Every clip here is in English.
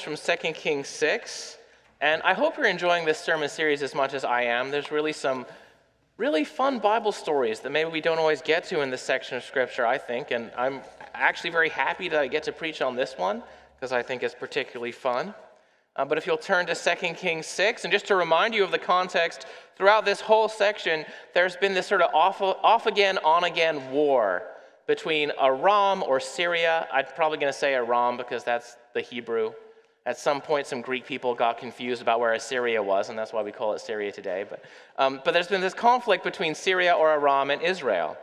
from 2 Kings 6. And I hope you're enjoying this sermon series as much as I am. There's really some really fun Bible stories that maybe we don't always get to in this section of Scripture, I think. And I'm actually very happy that I get to preach on this one because I think it's particularly fun. Uh, but if you'll turn to 2 Kings 6, and just to remind you of the context, throughout this whole section, there's been this sort of off, off again, on again war between Aram or Syria. I'm probably going to say Aram because that's the Hebrew. At some point, some Greek people got confused about where Assyria was, and that's why we call it Syria today. But, um, but there's been this conflict between Syria or Aram and Israel.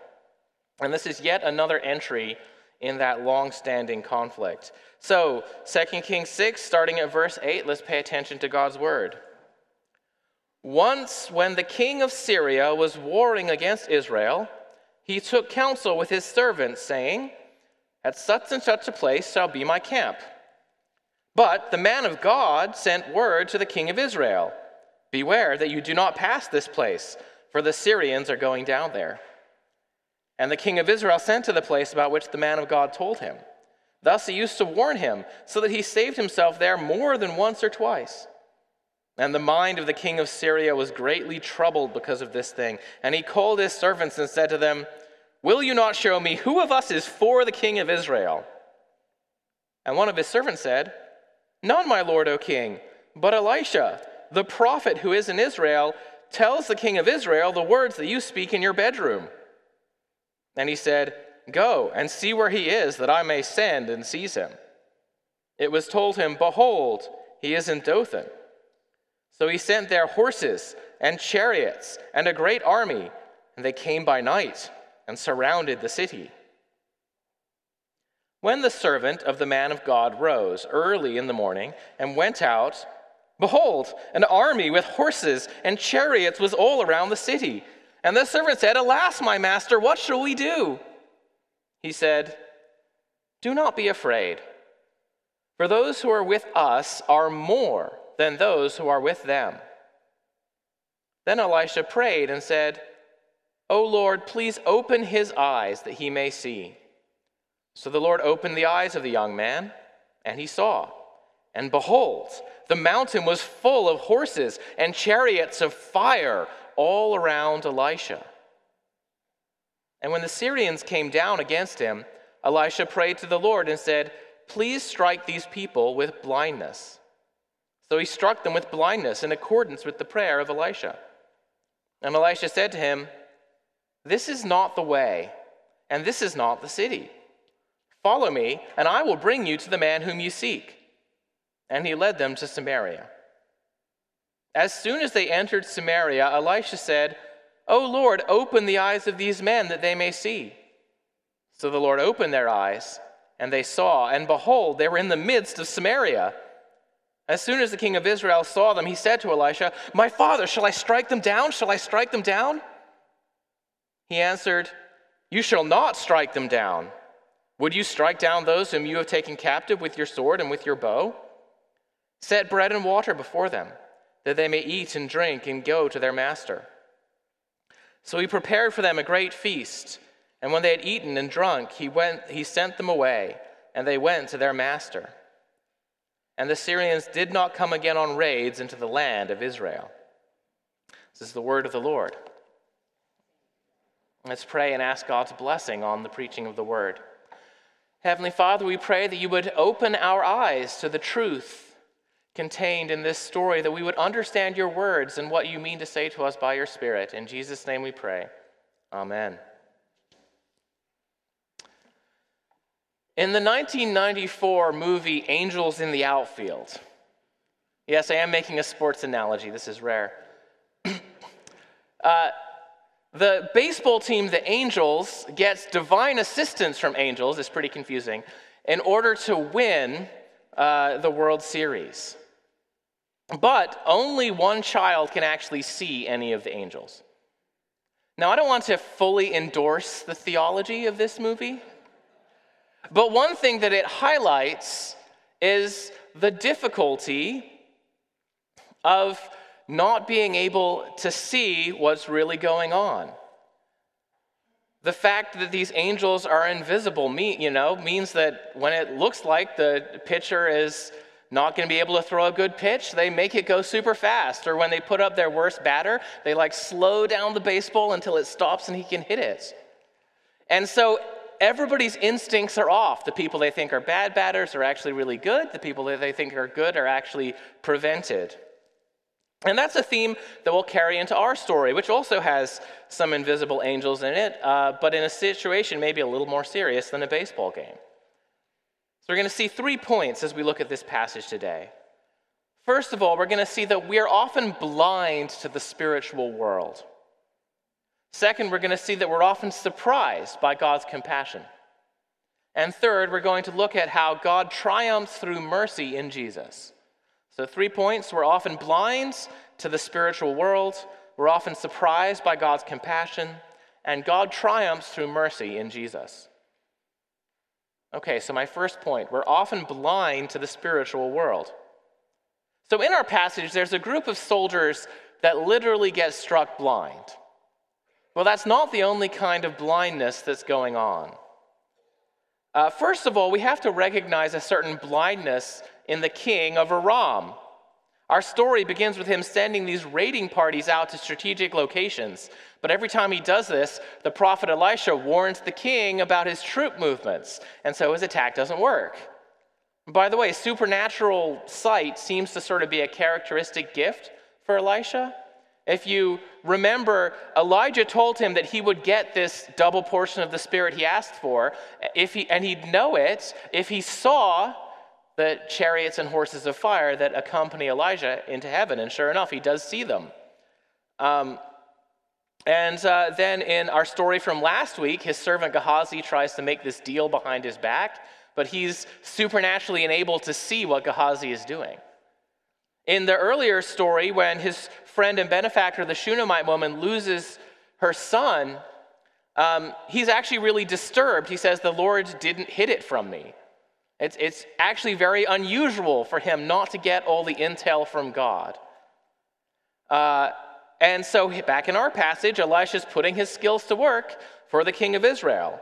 And this is yet another entry in that long standing conflict. So, 2 Kings 6, starting at verse 8, let's pay attention to God's word. Once, when the king of Syria was warring against Israel, he took counsel with his servants, saying, At such and such a place shall be my camp. But the man of God sent word to the king of Israel Beware that you do not pass this place, for the Syrians are going down there. And the king of Israel sent to the place about which the man of God told him. Thus he used to warn him, so that he saved himself there more than once or twice. And the mind of the king of Syria was greatly troubled because of this thing. And he called his servants and said to them, Will you not show me who of us is for the king of Israel? And one of his servants said, None, my lord, O king, but Elisha, the prophet who is in Israel, tells the king of Israel the words that you speak in your bedroom. And he said, Go and see where he is, that I may send and seize him. It was told him, Behold, he is in Dothan. So he sent there horses and chariots and a great army, and they came by night and surrounded the city. When the servant of the man of God rose early in the morning and went out, behold, an army with horses and chariots was all around the city. And the servant said, Alas, my master, what shall we do? He said, Do not be afraid, for those who are with us are more than those who are with them. Then Elisha prayed and said, O Lord, please open his eyes that he may see. So the Lord opened the eyes of the young man, and he saw. And behold, the mountain was full of horses and chariots of fire all around Elisha. And when the Syrians came down against him, Elisha prayed to the Lord and said, Please strike these people with blindness. So he struck them with blindness in accordance with the prayer of Elisha. And Elisha said to him, This is not the way, and this is not the city. Follow me, and I will bring you to the man whom you seek. And he led them to Samaria. As soon as they entered Samaria, Elisha said, O Lord, open the eyes of these men that they may see. So the Lord opened their eyes, and they saw, and behold, they were in the midst of Samaria. As soon as the king of Israel saw them, he said to Elisha, My father, shall I strike them down? Shall I strike them down? He answered, You shall not strike them down. Would you strike down those whom you have taken captive with your sword and with your bow? Set bread and water before them, that they may eat and drink and go to their master. So he prepared for them a great feast, and when they had eaten and drunk, he, went, he sent them away, and they went to their master. And the Syrians did not come again on raids into the land of Israel. This is the word of the Lord. Let's pray and ask God's blessing on the preaching of the word. Heavenly Father, we pray that you would open our eyes to the truth contained in this story, that we would understand your words and what you mean to say to us by your Spirit. In Jesus' name we pray. Amen. In the 1994 movie Angels in the Outfield, yes, I am making a sports analogy, this is rare. uh, the baseball team, the Angels, gets divine assistance from angels, it's pretty confusing, in order to win uh, the World Series. But only one child can actually see any of the angels. Now, I don't want to fully endorse the theology of this movie. But one thing that it highlights is the difficulty of not being able to see what's really going on. The fact that these angels are invisible, you know, means that when it looks like the pitcher is not going to be able to throw a good pitch, they make it go super fast. Or when they put up their worst batter, they like slow down the baseball until it stops and he can hit it. And so everybody's instincts are off. The people they think are bad batters are actually really good, the people that they think are good are actually prevented. And that's a theme that we'll carry into our story, which also has some invisible angels in it, uh, but in a situation maybe a little more serious than a baseball game. So we're going to see three points as we look at this passage today. First of all, we're going to see that we are often blind to the spiritual world. Second, we're going to see that we're often surprised by God's compassion. And third, we're going to look at how God triumphs through mercy in Jesus. So, three points we're often blind to the spiritual world, we're often surprised by God's compassion, and God triumphs through mercy in Jesus. Okay, so my first point we're often blind to the spiritual world. So in our passage, there's a group of soldiers that literally get struck blind. Well, that's not the only kind of blindness that's going on. Uh, first of all, we have to recognize a certain blindness in the king of Aram. Our story begins with him sending these raiding parties out to strategic locations. But every time he does this, the prophet Elisha warns the king about his troop movements, and so his attack doesn't work. By the way, supernatural sight seems to sort of be a characteristic gift for Elisha. If you remember, Elijah told him that he would get this double portion of the Spirit he asked for, if he, and he'd know it if he saw the chariots and horses of fire that accompany Elijah into heaven. And sure enough, he does see them. Um, and uh, then in our story from last week, his servant Gehazi tries to make this deal behind his back, but he's supernaturally enabled to see what Gehazi is doing. In the earlier story, when his friend and benefactor, the Shunammite woman, loses her son, um, he's actually really disturbed. He says, The Lord didn't hid it from me. It's, it's actually very unusual for him not to get all the intel from God. Uh, and so, back in our passage, Elisha's putting his skills to work for the king of Israel.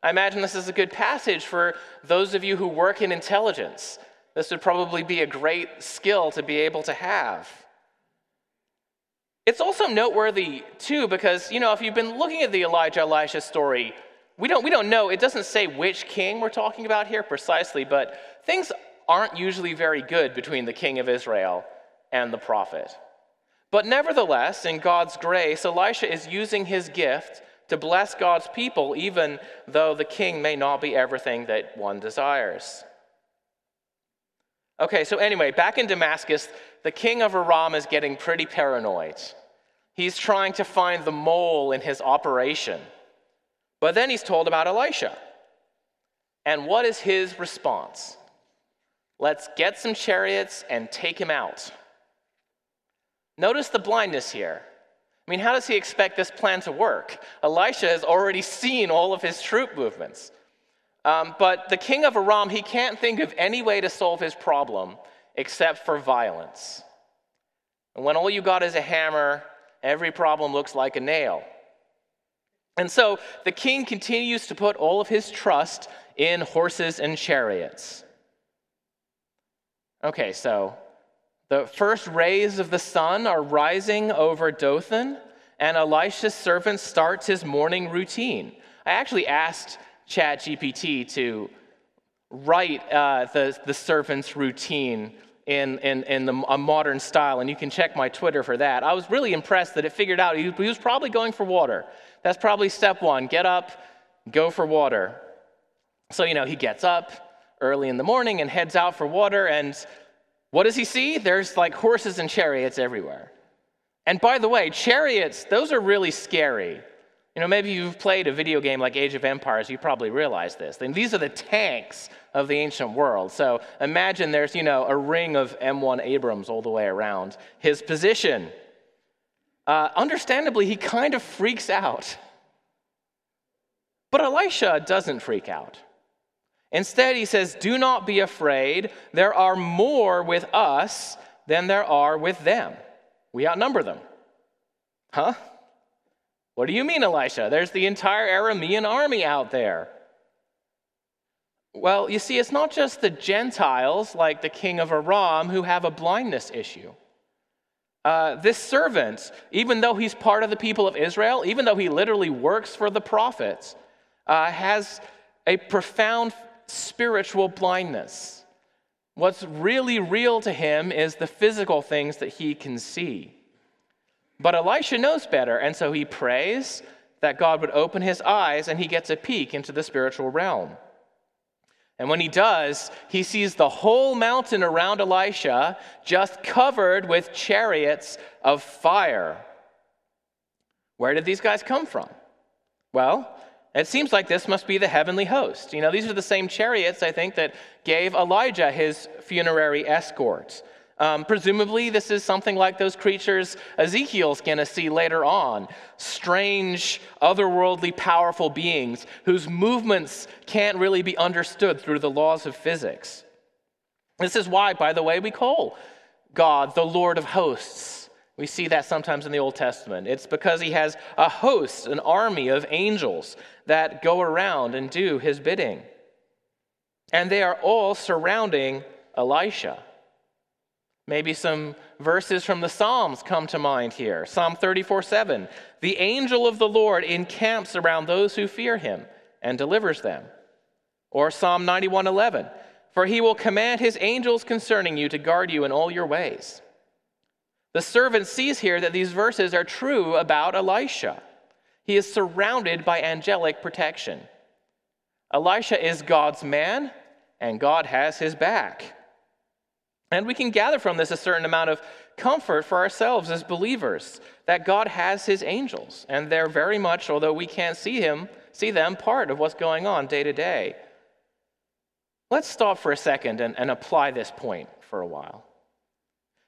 I imagine this is a good passage for those of you who work in intelligence. This would probably be a great skill to be able to have. It's also noteworthy, too, because, you know, if you've been looking at the Elijah Elisha story, we don't, we don't know. It doesn't say which king we're talking about here precisely, but things aren't usually very good between the king of Israel and the prophet. But nevertheless, in God's grace, Elisha is using his gift to bless God's people, even though the king may not be everything that one desires. Okay, so anyway, back in Damascus, the king of Aram is getting pretty paranoid. He's trying to find the mole in his operation. But then he's told about Elisha. And what is his response? Let's get some chariots and take him out. Notice the blindness here. I mean, how does he expect this plan to work? Elisha has already seen all of his troop movements. Um, but the king of Aram, he can't think of any way to solve his problem except for violence. And when all you got is a hammer, every problem looks like a nail. And so the king continues to put all of his trust in horses and chariots. Okay, so the first rays of the sun are rising over Dothan, and Elisha's servant starts his morning routine. I actually asked ChatGPT to write uh, the, the servant's routine in, in, in the, a modern style, and you can check my Twitter for that. I was really impressed that it figured out he, he was probably going for water. That's probably step one get up, go for water. So, you know, he gets up early in the morning and heads out for water, and what does he see? There's like horses and chariots everywhere. And by the way, chariots, those are really scary. You know, maybe you've played a video game like Age of Empires, you probably realize this. And these are the tanks of the ancient world. So imagine there's, you know, a ring of M1 Abrams all the way around his position. Uh, understandably, he kind of freaks out. But Elisha doesn't freak out. Instead, he says, Do not be afraid. There are more with us than there are with them. We outnumber them. Huh? What do you mean, Elisha? There's the entire Aramean army out there. Well, you see, it's not just the Gentiles, like the king of Aram, who have a blindness issue. Uh, this servant, even though he's part of the people of Israel, even though he literally works for the prophets, uh, has a profound spiritual blindness. What's really real to him is the physical things that he can see. But Elisha knows better, and so he prays that God would open his eyes and he gets a peek into the spiritual realm. And when he does, he sees the whole mountain around Elisha just covered with chariots of fire. Where did these guys come from? Well, it seems like this must be the heavenly host. You know, these are the same chariots, I think, that gave Elijah his funerary escort. Um, presumably, this is something like those creatures Ezekiel's going to see later on strange, otherworldly, powerful beings whose movements can't really be understood through the laws of physics. This is why, by the way, we call God the Lord of hosts. We see that sometimes in the Old Testament. It's because he has a host, an army of angels that go around and do his bidding. And they are all surrounding Elisha. Maybe some verses from the Psalms come to mind here. Psalm 34 7. The angel of the Lord encamps around those who fear him and delivers them. Or Psalm 91 11. For he will command his angels concerning you to guard you in all your ways. The servant sees here that these verses are true about Elisha. He is surrounded by angelic protection. Elisha is God's man, and God has his back. And we can gather from this a certain amount of comfort for ourselves as believers that God has his angels and they're very much although we can't see him see them part of what's going on day to day. Let's stop for a second and, and apply this point for a while.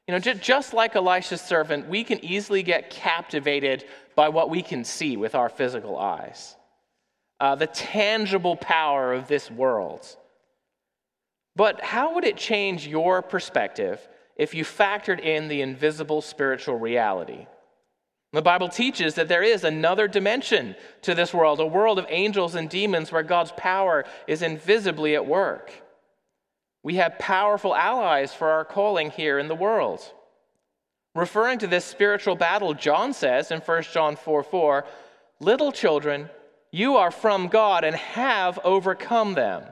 You know, just like Elisha's servant, we can easily get captivated by what we can see with our physical eyes. Uh, the tangible power of this world but how would it change your perspective if you factored in the invisible spiritual reality? The Bible teaches that there is another dimension to this world, a world of angels and demons where God's power is invisibly at work. We have powerful allies for our calling here in the world. Referring to this spiritual battle, John says in 1 John 4 4, Little children, you are from God and have overcome them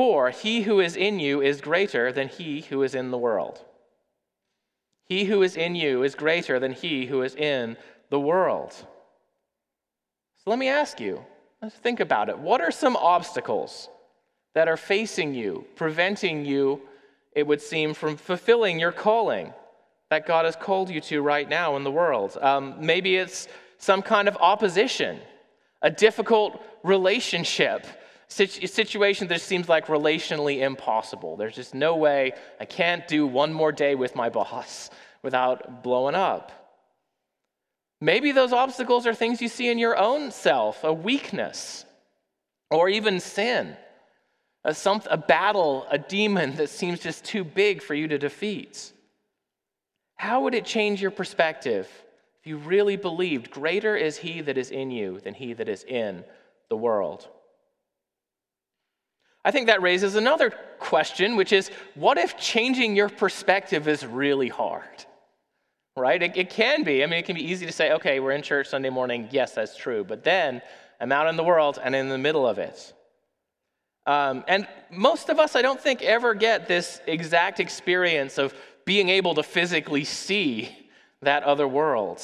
for he who is in you is greater than he who is in the world. He who is in you is greater than he who is in the world. So let me ask you, let's think about it. What are some obstacles that are facing you, preventing you, it would seem, from fulfilling your calling that God has called you to right now in the world? Um, maybe it's some kind of opposition, a difficult relationship situation that seems like relationally impossible. There's just no way I can't do one more day with my boss without blowing up. Maybe those obstacles are things you see in your own self, a weakness, or even sin, a, some, a battle, a demon that seems just too big for you to defeat. How would it change your perspective if you really believed greater is he that is in you than he that is in the world? I think that raises another question, which is what if changing your perspective is really hard? Right? It, it, can be. I mean, it can be easy to say, okay, we're in church Sunday morning. Yes, that's true. But then I'm out in the world and in the middle of it. Um, and most of us, I don't think, ever get this exact experience of being able to physically see that other world.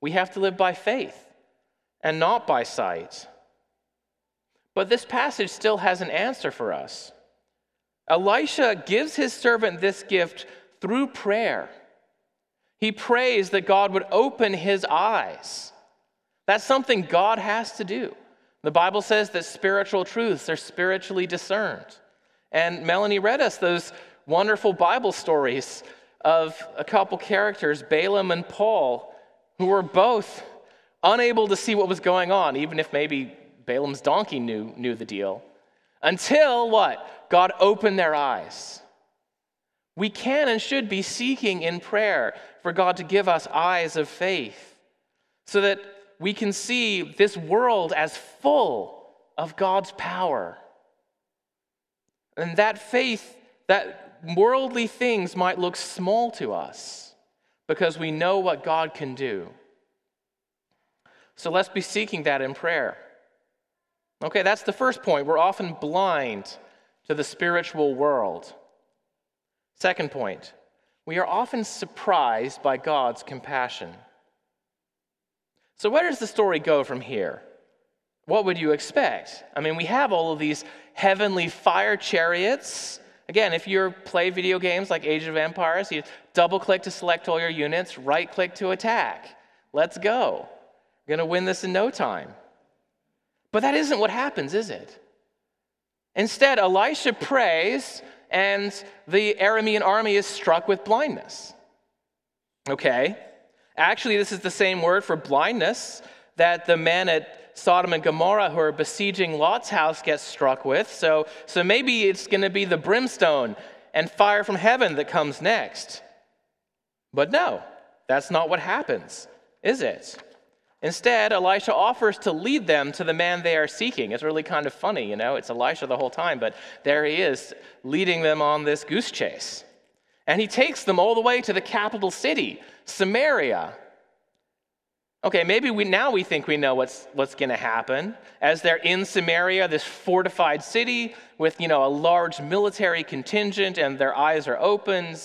We have to live by faith and not by sight. But this passage still has an answer for us. Elisha gives his servant this gift through prayer. He prays that God would open his eyes. That's something God has to do. The Bible says that spiritual truths are spiritually discerned. And Melanie read us those wonderful Bible stories of a couple characters, Balaam and Paul, who were both unable to see what was going on, even if maybe Balaam's donkey knew, knew the deal. Until what? God opened their eyes. We can and should be seeking in prayer for God to give us eyes of faith so that we can see this world as full of God's power. And that faith, that worldly things might look small to us because we know what God can do. So let's be seeking that in prayer. Okay, that's the first point. We're often blind to the spiritual world. Second point, we are often surprised by God's compassion. So, where does the story go from here? What would you expect? I mean, we have all of these heavenly fire chariots. Again, if you play video games like Age of Empires, you double click to select all your units, right click to attack. Let's go. We're going to win this in no time. But that isn't what happens, is it? Instead, Elisha prays, and the Aramean army is struck with blindness. Okay? Actually, this is the same word for blindness that the men at Sodom and Gomorrah who are besieging Lot's house get struck with. So, so maybe it's going to be the brimstone and fire from heaven that comes next. But no, that's not what happens, is it? Instead, Elisha offers to lead them to the man they are seeking. It's really kind of funny, you know, it's Elisha the whole time, but there he is leading them on this goose chase. And he takes them all the way to the capital city, Samaria. Okay, maybe we, now we think we know what's, what's going to happen. As they're in Samaria, this fortified city with, you know, a large military contingent and their eyes are opened,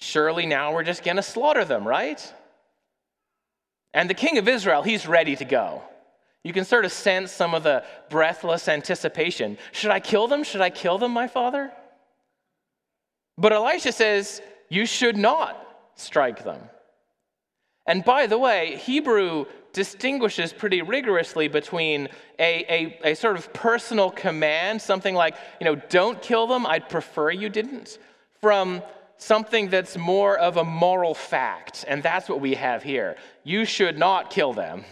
surely now we're just going to slaughter them, right? And the king of Israel, he's ready to go. You can sort of sense some of the breathless anticipation. Should I kill them? Should I kill them, my father? But Elisha says, You should not strike them. And by the way, Hebrew distinguishes pretty rigorously between a, a, a, sort of personal command, something like, you know, don't kill them, I'd prefer you didn't, from something that's more of a moral fact. And that's what we have here. You should not kill them.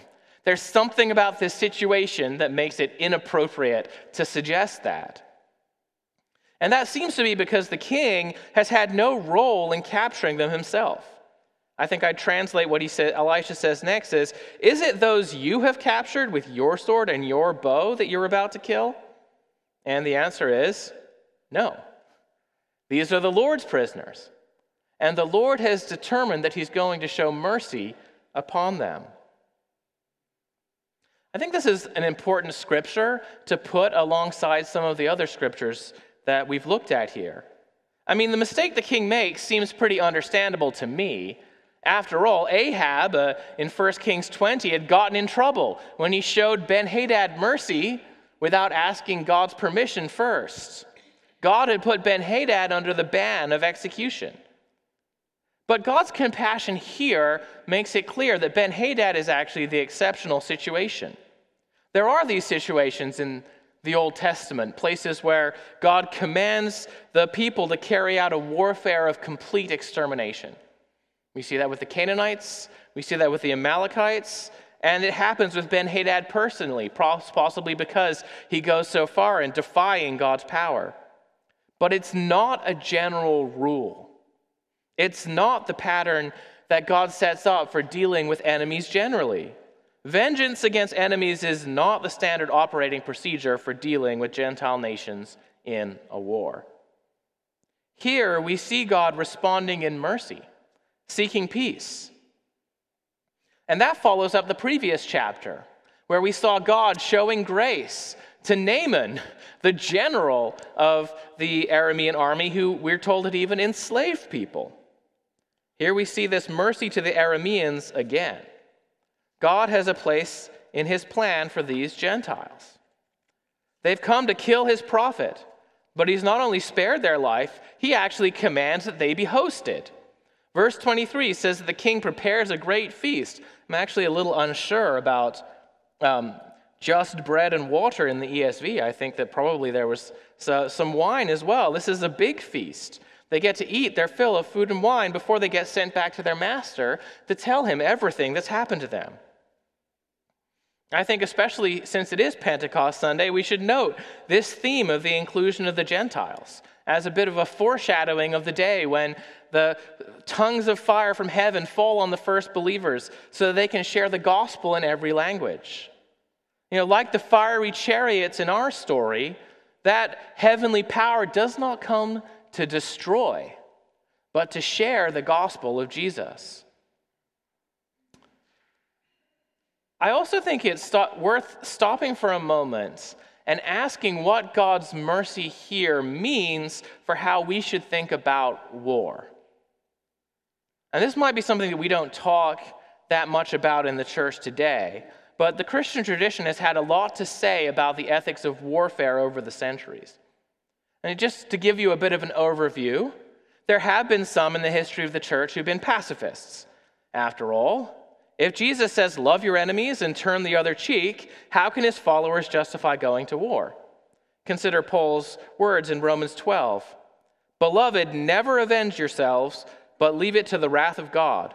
There's something about this situation that makes it inappropriate to suggest that. And that seems to be because the king has had no role in capturing them himself. I think I translate what he said, Elisha says next is, Is it those you have captured with your sword and your bow that you're about to kill? And the answer is, No. These are the Lord's prisoners. And the Lord has determined that he's going to show mercy upon them. I think this is an important scripture to put alongside some of the other scriptures that we've looked at here. I mean, the mistake the king makes seems pretty understandable to me. After all, Ahab uh, in 1 Kings 20 had gotten in trouble when he showed Ben Hadad mercy without asking God's permission first. God had put Ben Hadad under the ban of execution. But God's compassion here makes it clear that Ben Hadad is actually the exceptional situation. There are these situations in the Old Testament, places where God commands the people to carry out a warfare of complete extermination. We see that with the Canaanites, we see that with the Amalekites, and it happens with Ben Hadad personally, possibly because he goes so far in defying God's power. But it's not a general rule. It's not the pattern that God sets up for dealing with enemies generally. Vengeance against enemies is not the standard operating procedure for dealing with Gentile nations in a war. Here we see God responding in mercy, seeking peace. And that follows up the previous chapter, where we saw God showing grace to Naaman, the general of the Aramean army, who we're told had even enslaved people. Here we see this mercy to the Arameans again. God has a place in his plan for these Gentiles. They've come to kill his prophet, but he's not only spared their life, he actually commands that they be hosted. Verse 23 says that the king prepares a great feast. I'm actually a little unsure about um, just bread and water in the ESV. I think that probably there was some wine as well. This is a big feast. They get to eat their fill of food and wine before they get sent back to their master to tell him everything that's happened to them. I think, especially since it is Pentecost Sunday, we should note this theme of the inclusion of the Gentiles as a bit of a foreshadowing of the day when the tongues of fire from heaven fall on the first believers so that they can share the gospel in every language. You know, like the fiery chariots in our story, That heavenly power does not come to destroy, but to share the gospel of Jesus. I also think it's st- worth stopping for a moment and asking what God's mercy here means for how we should think about war. And this might be something that we don't talk that much about in the church today, but the Christian tradition has had a lot to say about the ethics of warfare over the centuries. And just to give you a bit of an overview, there have been some in the history of the church who've been pacifists. After all, if Jesus says, Love your enemies and turn the other cheek, how can his followers justify going to war? Consider Paul's words in Romans 12 Beloved, never avenge yourselves, but leave it to the wrath of God.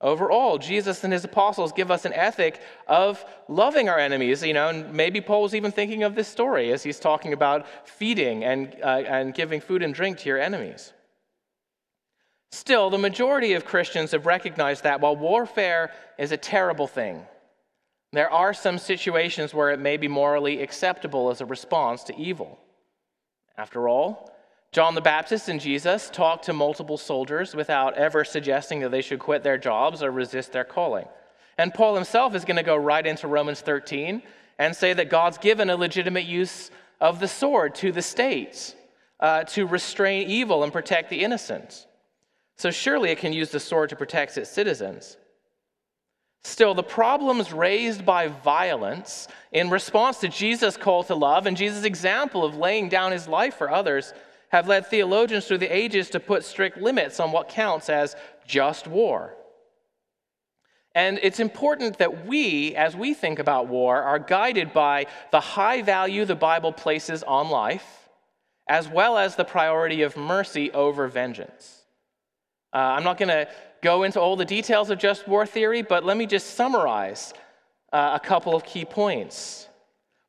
Overall, Jesus and his apostles give us an ethic of loving our enemies, you know, and maybe Paul's even thinking of this story as he's talking about feeding and, uh, and giving food and drink to your enemies. Still, the majority of Christians have recognized that while warfare is a terrible thing, there are some situations where it may be morally acceptable as a response to evil. After all, John the Baptist and Jesus talked to multiple soldiers without ever suggesting that they should quit their jobs or resist their calling. And Paul himself is going to go right into Romans 13 and say that God's given a legitimate use of the sword to the states uh, to restrain evil and protect the innocent. So surely it can use the sword to protect its citizens. Still, the problems raised by violence in response to Jesus' call to love and Jesus' example of laying down his life for others have led theologians through the ages to put strict limits on what counts as just war. And it's important that we, as we think about war, are guided by the high value the Bible places on life, as well as the priority of mercy over vengeance. Uh, I'm not going to go into all the details of just war theory, but let me just summarize uh, a couple of key points.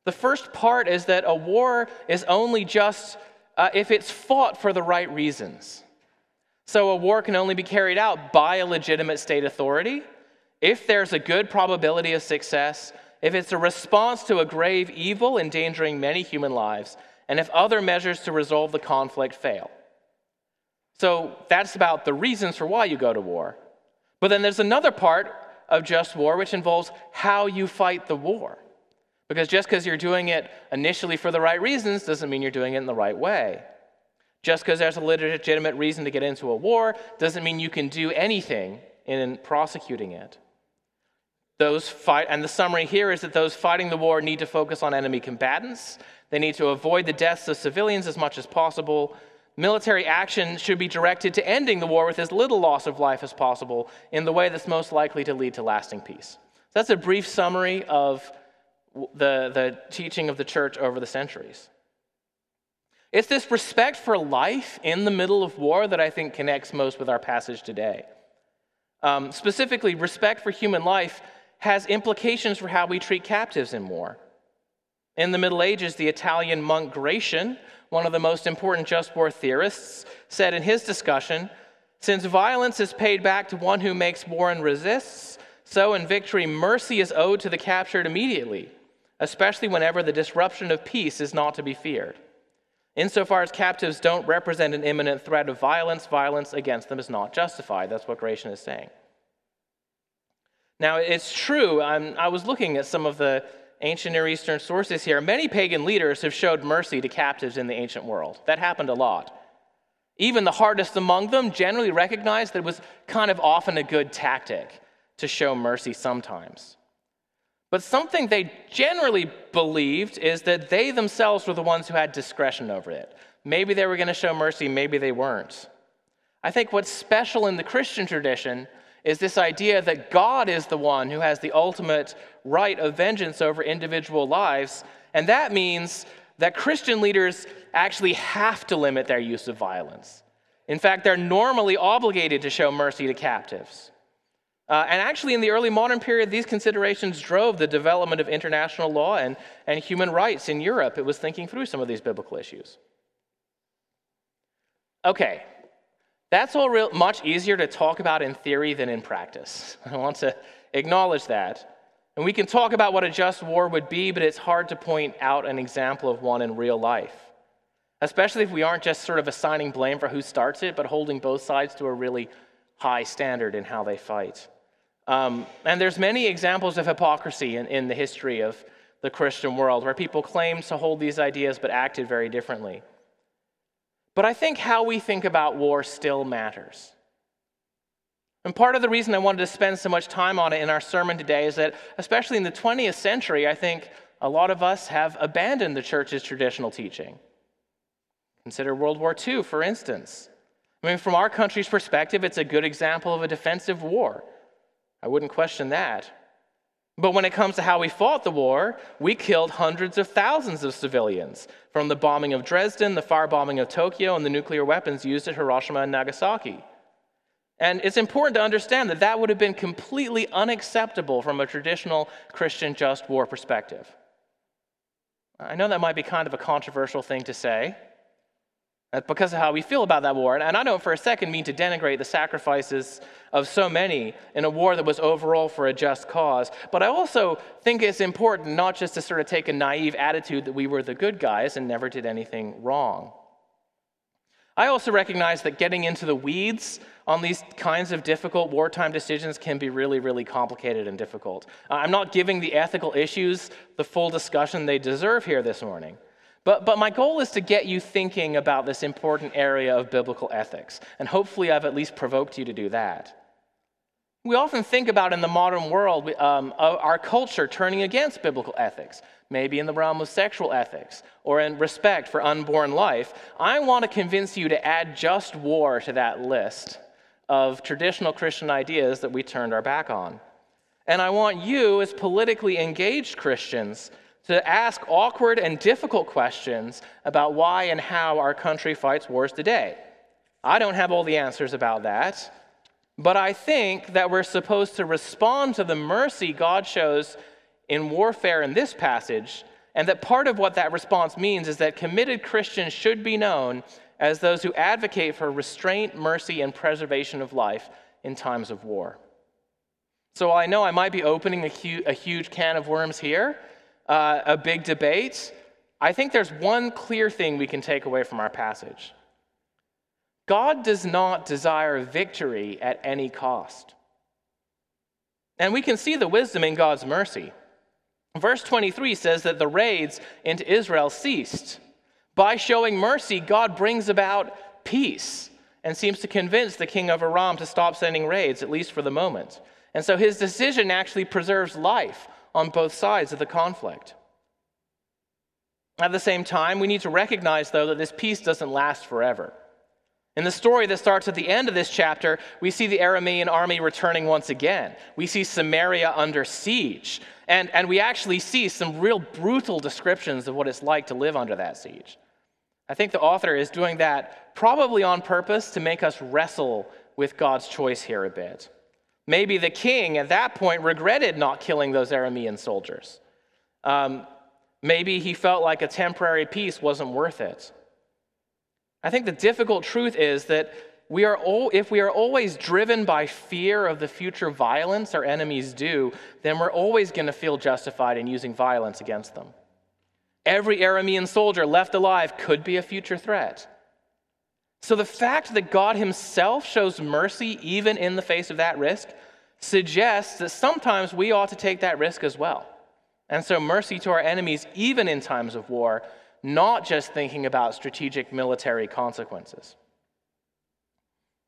The first part is that a war is only just uh, if it's fought for the right reasons. So a war can only be carried out by a legitimate state authority if there's a good probability of success, if it's a response to a grave evil endangering many human lives, and if other measures to resolve the conflict fail. So that's about the reasons for why you go to war. But then there's another part of just war which involves how you fight the war. Because just because you're doing it initially for the right reasons doesn't mean you're doing it in the right way. Just because there's a legitimate reason to get into a war doesn't mean you can do anything in prosecuting it. Those fight, and the summary here is that those fighting the war need to focus on enemy combatants. They need to avoid the deaths of civilians as much as possible. Military action should be directed to ending the war with as little loss of life as possible in the way that's most likely to lead to lasting peace. So that's a brief summary of the, the teaching of the church over the centuries. It's this respect for life in the middle of war that I think connects most with our passage today. Um, specifically, respect for human life has implications for how we treat captives in war. In the Middle Ages, the Italian monk Gratian, one of the most important just war theorists, said in his discussion Since violence is paid back to one who makes war and resists, so in victory, mercy is owed to the captured immediately especially whenever the disruption of peace is not to be feared. Insofar as captives don't represent an imminent threat of violence, violence against them is not justified. That's what Gratian is saying. Now, it's true, I'm, i was looking at some of the ancient Near Eastern sources here. Many pagan leaders have showed mercy to captives in the ancient world. That happened a lot. Even the hardest among them generally recognized that it was kind of often a good tactic to show mercy sometimes. But something they generally believed is that they themselves were the ones who had discretion over it. Maybe they were going to show mercy, maybe they weren't. I think what's special in the Christian tradition is this idea that God is the one who has the ultimate right of vengeance over individual lives. And that means that Christian leaders actually have to limit their use of violence. In fact, they're normally obligated to show mercy to captives. Uh, and actually, in the early modern period, these considerations drove the development of international law and, and human rights in Europe. It was thinking through some of these biblical issues. Okay, that's all real, much easier to talk about in theory than in practice. I want to acknowledge that. And we can talk about what a just war would be, but it's hard to point out an example of one in real life, especially if we aren't just sort of assigning blame for who starts it, but holding both sides to a really high standard in how they fight. Um, and there's many examples of hypocrisy in, in the history of the Christian world where people claimed to hold these ideas but acted very differently. But I think how we think about war still matters. And part of the reason I wanted to spend so much time on it in our sermon today is that, especially in the 20th century, I think a lot of us have abandoned the church's traditional teaching. Consider World War II, for instance. I mean, from our country's perspective, it's a good example of a defensive war. I wouldn't question that. But when it comes to how we fought the war, we killed hundreds of thousands of civilians, from the bombing of Dresden, the firebombing of Tokyo, and the nuclear weapons used at Hiroshima and Nagasaki. And it's important to understand that that would have been completely unacceptable from a traditional Christian just war perspective. I know that might be kind of a controversial thing to say, that's because of how we feel about that war. And I don't for a second mean to denigrate the sacrifices of so many in a war that was overall for a just cause. But I also think it's important not just to sort of take a naive attitude that we were the good guys and never did anything wrong. I also recognize that getting into the weeds on these kinds of difficult wartime decisions can be really, really complicated and difficult. I'm not giving the ethical issues the full discussion they deserve here this morning. But, but my goal is to get you thinking about this important area of biblical ethics, and hopefully I've at least provoked you to do that. We often think about in the modern world um, our culture turning against biblical ethics, maybe in the realm of sexual ethics or in respect for unborn life. I want to convince you to add just war to that list of traditional Christian ideas that we turned our back on. And I want you, as politically engaged Christians, to ask awkward and difficult questions about why and how our country fights wars today. I don't have all the answers about that, but I think that we're supposed to respond to the mercy God shows in warfare in this passage, and that part of what that response means is that committed Christians should be known as those who advocate for restraint, mercy, and preservation of life in times of war. So I know I might be opening a huge can of worms here, uh, a big debate, I think there's one clear thing we can take away from our passage God does not desire victory at any cost. And we can see the wisdom in God's mercy. Verse 23 says that the raids into Israel ceased. By showing mercy, God brings about peace and seems to convince the king of Aram to stop sending raids, at least for the moment. And so his decision actually preserves life on both sides of the conflict. At the same time, we need to recognize, though, that this peace doesn't last forever. In the story that starts at the end of this chapter, we see the Aramean army returning once again. We see Samaria under siege. And, and we actually see some real brutal descriptions of what it's like to live under that siege. I think the author is doing that probably on purpose to make us wrestle with God's choice here a bit. Maybe the king at that point regretted not killing those Aramean soldiers. Um, maybe he felt like a temporary peace wasn't worth it. I think the difficult truth is that we are all, if we are always driven by fear of the future violence our enemies do, then we're always going to feel justified in using violence against them. Every Aramean soldier left alive could be a future threat. So the fact that God Himself shows mercy even in the face of that risk suggests that sometimes we ought to take that risk as well. And so, mercy to our enemies, even in times of war, not just thinking about strategic military consequences.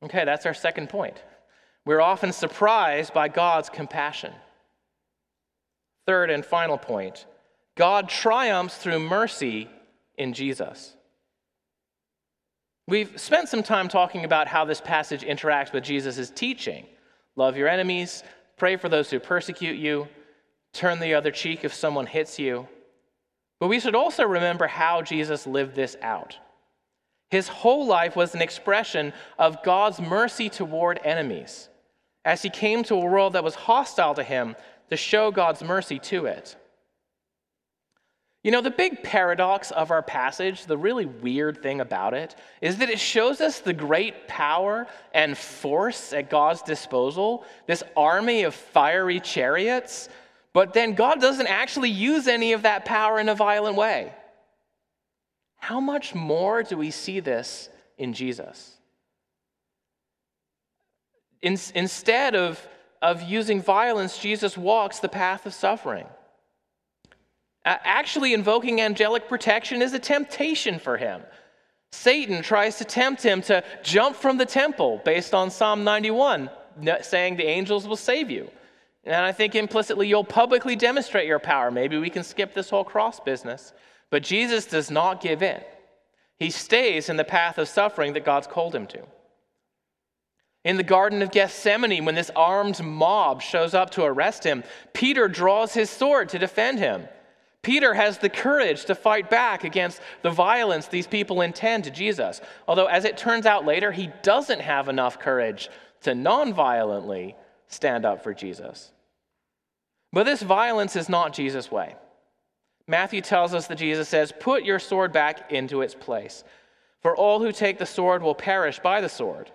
Okay, that's our second point. We're often surprised by God's compassion. Third and final point God triumphs through mercy in Jesus. We've spent some time talking about how this passage interacts with Jesus' teaching. Love your enemies, pray for those who persecute you, turn the other cheek if someone hits you. But we should also remember how Jesus lived this out. His whole life was an expression of God's mercy toward enemies. as he came to a world that was hostile to him to show God's mercy to it. You know, the big paradox of our passage, the really weird thing about it, is that it shows us the great power and force at God's disposal, this army of fiery chariots, but then God doesn't actually use any of that power in a violent way. How much more do we see this in Jesus? In, instead of, of using violence, Jesus walks the path of suffering. Actually, invoking angelic protection is a temptation for him. Satan tries to tempt him to jump from the temple based on Psalm 91, saying the angels will save you. And I think implicitly you'll publicly demonstrate your power. Maybe we can skip this whole cross business. But Jesus does not give in, he stays in the path of suffering that God's called him to. In the Garden of Gethsemane, when this armed mob shows up to arrest him, Peter draws his sword to defend him. Peter has the courage to fight back against the violence these people intend to Jesus. Although, as it turns out later, he doesn't have enough courage to non violently stand up for Jesus. But this violence is not Jesus' way. Matthew tells us that Jesus says, Put your sword back into its place, for all who take the sword will perish by the sword.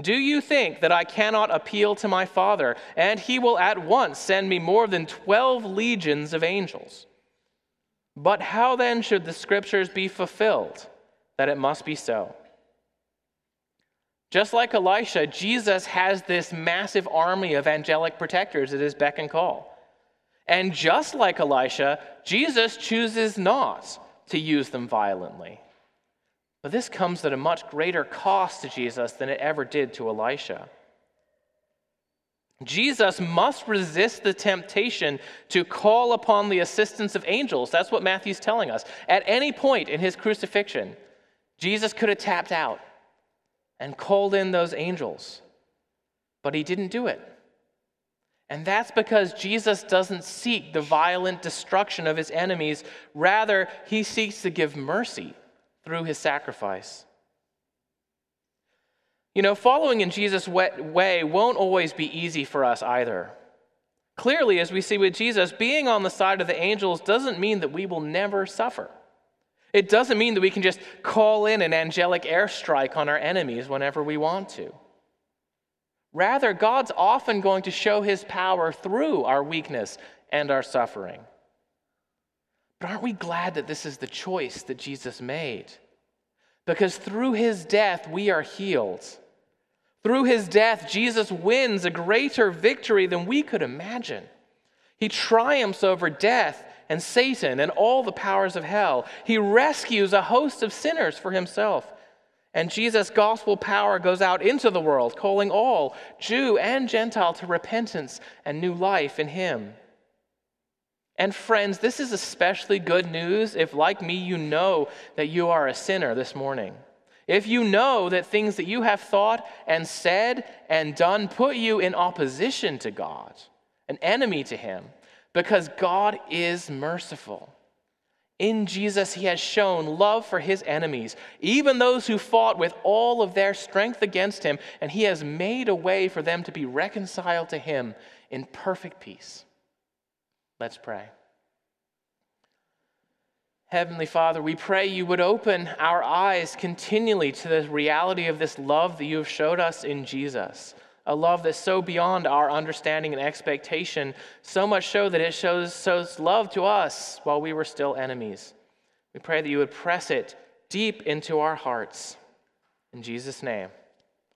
Do you think that I cannot appeal to my Father, and he will at once send me more than 12 legions of angels? But how then should the scriptures be fulfilled that it must be so? Just like Elisha, Jesus has this massive army of angelic protectors at his beck and call. And just like Elisha, Jesus chooses not to use them violently. But this comes at a much greater cost to Jesus than it ever did to Elisha. Jesus must resist the temptation to call upon the assistance of angels. That's what Matthew's telling us. At any point in his crucifixion, Jesus could have tapped out and called in those angels, but he didn't do it. And that's because Jesus doesn't seek the violent destruction of his enemies. Rather, he seeks to give mercy through his sacrifice. You know, following in Jesus' way won't always be easy for us either. Clearly, as we see with Jesus, being on the side of the angels doesn't mean that we will never suffer. It doesn't mean that we can just call in an angelic airstrike on our enemies whenever we want to. Rather, God's often going to show his power through our weakness and our suffering. But aren't we glad that this is the choice that Jesus made? Because through his death, we are healed. Through his death, Jesus wins a greater victory than we could imagine. He triumphs over death and Satan and all the powers of hell. He rescues a host of sinners for himself. And Jesus' gospel power goes out into the world, calling all, Jew and Gentile, to repentance and new life in him. And friends, this is especially good news if, like me, you know that you are a sinner this morning. If you know that things that you have thought and said and done put you in opposition to God, an enemy to Him, because God is merciful. In Jesus, He has shown love for His enemies, even those who fought with all of their strength against Him, and He has made a way for them to be reconciled to Him in perfect peace. Let's pray. Heavenly Father, we pray you would open our eyes continually to the reality of this love that you have showed us in Jesus. A love that's so beyond our understanding and expectation, so much so that it shows, shows love to us while we were still enemies. We pray that you would press it deep into our hearts. In Jesus' name,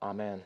amen.